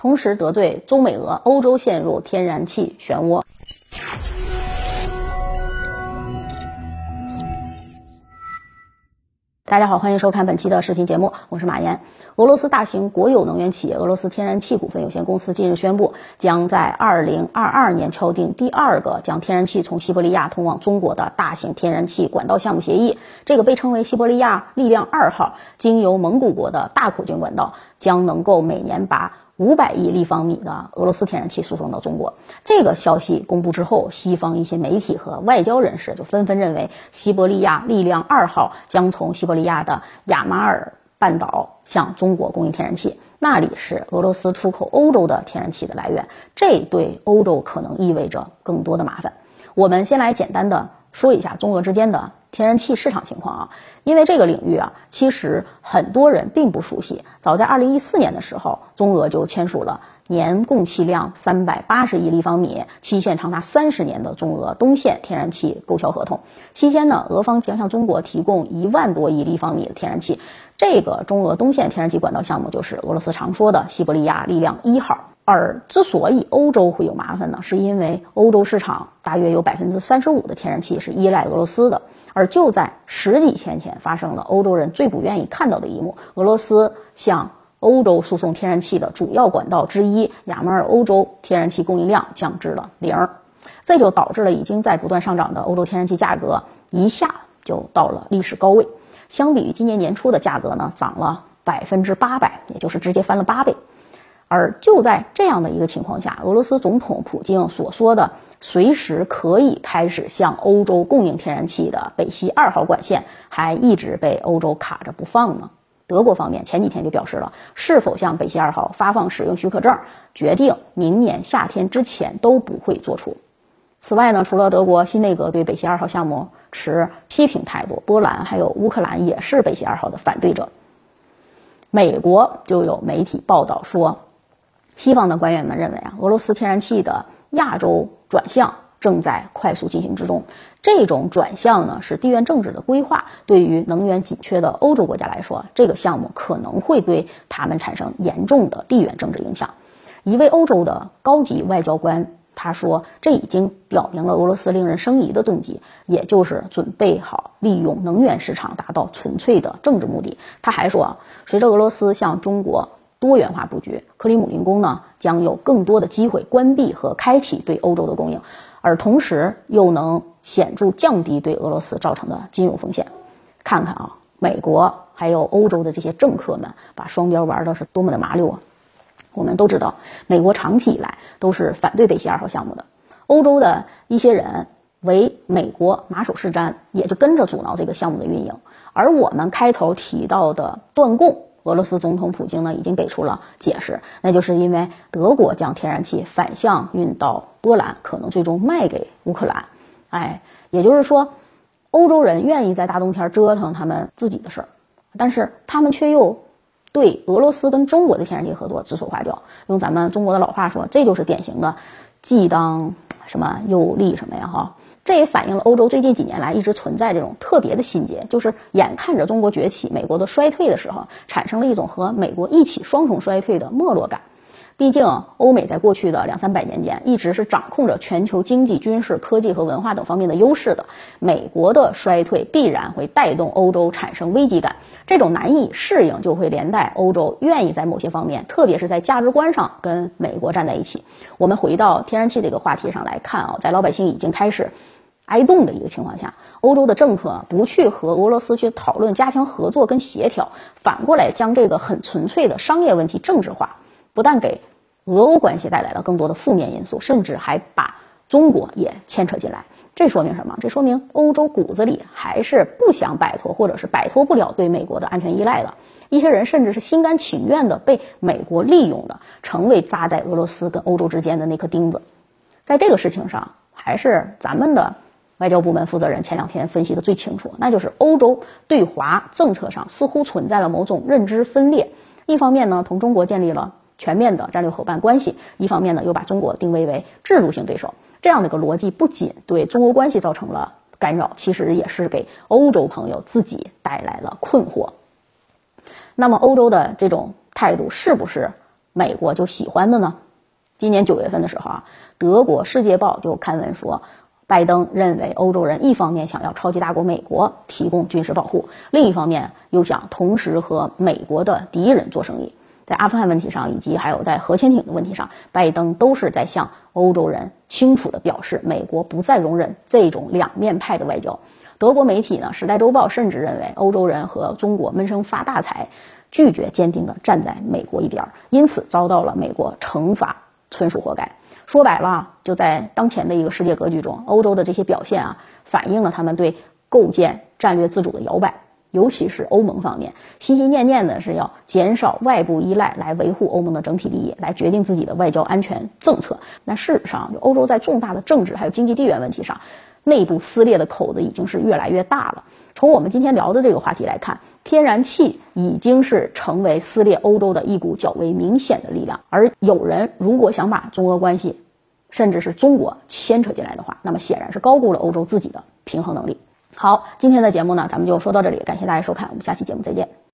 同时得罪中美俄，欧洲陷入天然气漩涡。大家好，欢迎收看本期的视频节目，我是马岩。俄罗斯大型国有能源企业俄罗斯天然气股份有限公司近日宣布，将在二零二二年敲定第二个将天然气从西伯利亚通往中国的大型天然气管道项目协议。这个被称为西伯利亚力量二号，经由蒙古国的大口径管道，将能够每年把。五百亿立方米的俄罗斯天然气输送到中国。这个消息公布之后，西方一些媒体和外交人士就纷纷认为，西伯利亚力量二号将从西伯利亚的亚马尔半岛向中国供应天然气，那里是俄罗斯出口欧洲的天然气的来源。这对欧洲可能意味着更多的麻烦。我们先来简单的说一下中俄之间的。天然气市场情况啊，因为这个领域啊，其实很多人并不熟悉。早在二零一四年的时候，中俄就签署了年供气量三百八十亿立方米、期限长达三十年的中俄东线天然气购销合同。期间呢，俄方将向中国提供一万多亿立方米的天然气。这个中俄东线天然气管道项目就是俄罗斯常说的西伯利亚力量一号。而之所以欧洲会有麻烦呢，是因为欧洲市场大约有百分之三十五的天然气是依赖俄罗斯的。而就在十几天前，发生了欧洲人最不愿意看到的一幕：俄罗斯向欧洲输送天然气的主要管道之一亚马尔欧洲天然气供应量降至了零，这就导致了已经在不断上涨的欧洲天然气价格一下就到了历史高位。相比于今年年初的价格呢，涨了百分之八百，也就是直接翻了八倍。而就在这样的一个情况下，俄罗斯总统普京所说的。随时可以开始向欧洲供应天然气的北溪二号管线，还一直被欧洲卡着不放呢。德国方面前几天就表示了，是否向北溪二号发放使用许可证，决定明年夏天之前都不会做出。此外呢，除了德国新内阁对北溪二号项目持批评态度，波兰还有乌克兰也是北溪二号的反对者。美国就有媒体报道说，西方的官员们认为啊，俄罗斯天然气的亚洲。转向正在快速进行之中，这种转向呢是地缘政治的规划。对于能源紧缺的欧洲国家来说，这个项目可能会对他们产生严重的地缘政治影响。一位欧洲的高级外交官他说：“这已经表明了俄罗斯令人生疑的动机，也就是准备好利用能源市场达到纯粹的政治目的。”他还说：“随着俄罗斯向中国。”多元化布局，克里姆林宫呢将有更多的机会关闭和开启对欧洲的供应，而同时又能显著降低对俄罗斯造成的金融风险。看看啊，美国还有欧洲的这些政客们把双标玩的是多么的麻溜啊！我们都知道，美国长期以来都是反对北溪二号项目的，欧洲的一些人为美国马首是瞻，也就跟着阻挠这个项目的运营。而我们开头提到的断供。俄罗斯总统普京呢已经给出了解释，那就是因为德国将天然气反向运到波兰，可能最终卖给乌克兰。哎，也就是说，欧洲人愿意在大冬天折腾他们自己的事儿，但是他们却又对俄罗斯跟中国的天然气合作指手画脚。用咱们中国的老话说，这就是典型的既当什么又立什么呀？哈。这也反映了欧洲最近几年来一直存在这种特别的心结，就是眼看着中国崛起，美国的衰退的时候，产生了一种和美国一起双重衰退的没落感。毕竟，欧美在过去的两三百年间一直是掌控着全球经济、军事、科技和文化等方面的优势的。美国的衰退必然会带动欧洲产生危机感，这种难以适应就会连带欧洲愿意在某些方面，特别是在价值观上跟美国站在一起。我们回到天然气这个话题上来看啊，在老百姓已经开始挨冻的一个情况下，欧洲的政客不去和俄罗斯去讨论加强合作跟协调，反过来将这个很纯粹的商业问题政治化。不但给俄欧关系带来了更多的负面因素，甚至还把中国也牵扯进来。这说明什么？这说明欧洲骨子里还是不想摆脱，或者是摆脱不了对美国的安全依赖的。一些人甚至是心甘情愿的被美国利用的，成为扎在俄罗斯跟欧洲之间的那颗钉子。在这个事情上，还是咱们的外交部门负责人前两天分析的最清楚，那就是欧洲对华政策上似乎存在了某种认知分裂。一方面呢，同中国建立了。全面的战略伙伴关系，一方面呢又把中国定位为制度性对手，这样的一个逻辑不仅对中欧关系造成了干扰，其实也是给欧洲朋友自己带来了困惑。那么欧洲的这种态度是不是美国就喜欢的呢？今年九月份的时候啊，德国《世界报》就刊文说，拜登认为欧洲人一方面想要超级大国美国提供军事保护，另一方面又想同时和美国的敌人做生意。在阿富汗问题上，以及还有在核潜艇的问题上，拜登都是在向欧洲人清楚地表示，美国不再容忍这种两面派的外交。德国媒体呢，《时代周报》甚至认为，欧洲人和中国闷声发大财，拒绝坚定地站在美国一边，因此遭到了美国惩罚，纯属活该。说白了，就在当前的一个世界格局中，欧洲的这些表现啊，反映了他们对构建战略自主的摇摆。尤其是欧盟方面，心心念念的是要减少外部依赖，来维护欧盟的整体利益，来决定自己的外交安全政策。那事实上，就欧洲在重大的政治还有经济地缘问题上，内部撕裂的口子已经是越来越大了。从我们今天聊的这个话题来看，天然气已经是成为撕裂欧洲的一股较为明显的力量。而有人如果想把中俄关系，甚至是中国牵扯进来的话，那么显然是高估了欧洲自己的平衡能力。好，今天的节目呢，咱们就说到这里，感谢大家收看，我们下期节目再见。